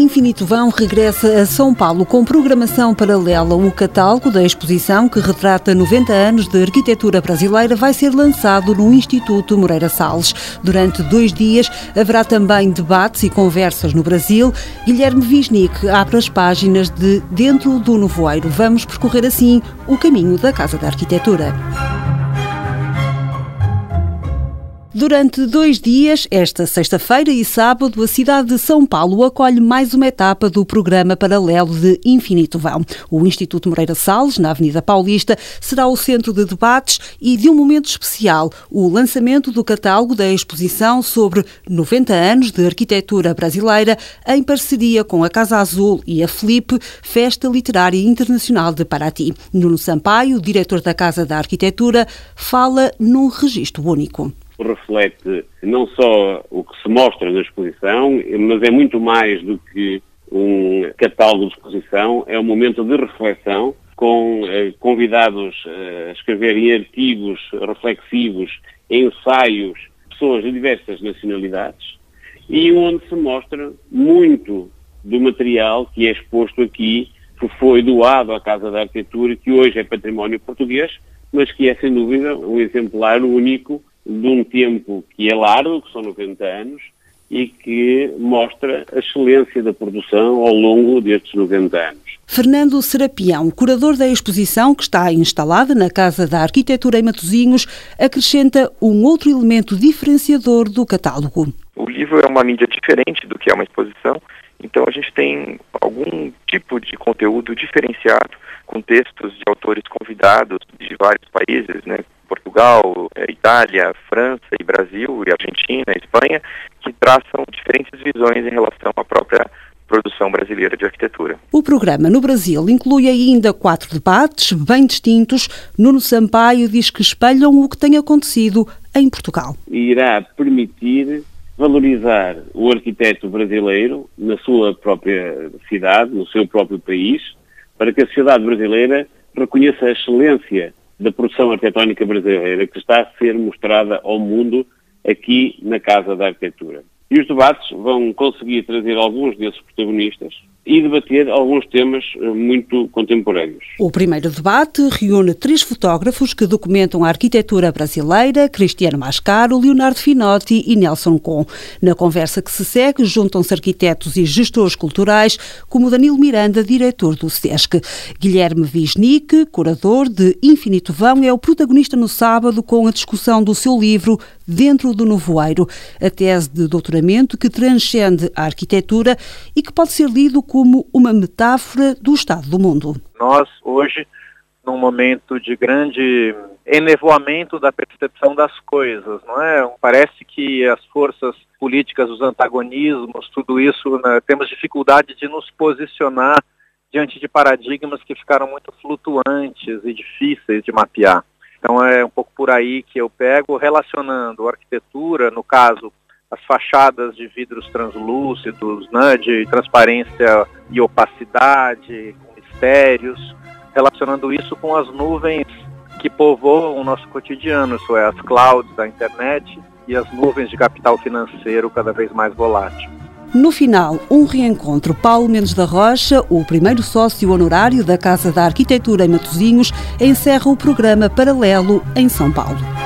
Infinito Vão regressa a São Paulo com programação paralela. O catálogo da exposição, que retrata 90 anos de arquitetura brasileira, vai ser lançado no Instituto Moreira Salles. Durante dois dias haverá também debates e conversas no Brasil. Guilherme Wisnik abre as páginas de Dentro do Novoeiro. Vamos percorrer assim o caminho da Casa da Arquitetura. Durante dois dias, esta sexta-feira e sábado, a cidade de São Paulo acolhe mais uma etapa do programa paralelo de Infinito Vão. O Instituto Moreira Salles, na Avenida Paulista, será o centro de debates e de um momento especial, o lançamento do catálogo da exposição sobre 90 anos de arquitetura brasileira, em parceria com a Casa Azul e a Felipe, Festa Literária Internacional de Paraty. Nuno Sampaio, diretor da Casa da Arquitetura, fala num registro único reflete não só o que se mostra na exposição, mas é muito mais do que um catálogo de exposição, é um momento de reflexão com eh, convidados eh, a escreverem artigos reflexivos, ensaios, pessoas de diversas nacionalidades e onde se mostra muito do material que é exposto aqui, que foi doado à Casa da Arquitetura, que hoje é património português, mas que é sem dúvida um exemplar único de um tempo que é largo, que são 90 anos, e que mostra a excelência da produção ao longo destes 90 anos. Fernando Serapião, curador da exposição que está instalada na Casa da Arquitetura em Matosinhos, acrescenta um outro elemento diferenciador do catálogo. O livro é uma mídia diferente do que é uma exposição, então a gente tem algum tipo de conteúdo diferenciado, com textos de autores convidados de vários países, né, Portugal, é, Itália, França e Brasil, e Argentina, Espanha, que traçam diferentes visões em relação à própria produção brasileira de arquitetura. O programa no Brasil inclui ainda quatro debates bem distintos. Nuno Sampaio diz que espelham o que tem acontecido em Portugal. Irá permitir valorizar o arquiteto brasileiro na sua própria cidade, no seu próprio país, para que a sociedade brasileira reconheça a excelência da produção arquitetónica brasileira que está a ser mostrada ao mundo aqui na Casa da Arquitetura. E os debates vão conseguir trazer alguns desses protagonistas e debater alguns temas eh, muito contemporâneos. O primeiro debate reúne três fotógrafos que documentam a arquitetura brasileira, Cristiano Mascaro, Leonardo Finotti e Nelson Com. Na conversa que se segue, juntam-se arquitetos e gestores culturais, como Danilo Miranda, diretor do SESC. Guilherme Wisnik, curador de Infinito Vão, é o protagonista no sábado com a discussão do seu livro Dentro do Novoeiro, a tese de doutoramento que transcende a arquitetura e que pode ser lido como como uma metáfora do estado do mundo. Nós, hoje, num momento de grande enevoamento da percepção das coisas, não é? Parece que as forças políticas, os antagonismos, tudo isso, né, temos dificuldade de nos posicionar diante de paradigmas que ficaram muito flutuantes e difíceis de mapear. Então é um pouco por aí que eu pego, relacionando arquitetura, no caso, as fachadas de vidros translúcidos, né, de transparência e opacidade, com mistérios, relacionando isso com as nuvens que povoam o nosso cotidiano, isso é, as clouds da internet e as nuvens de capital financeiro cada vez mais volátil. No final, um reencontro. Paulo Mendes da Rocha, o primeiro sócio honorário da Casa da Arquitetura em Matosinhos, encerra o programa paralelo em São Paulo.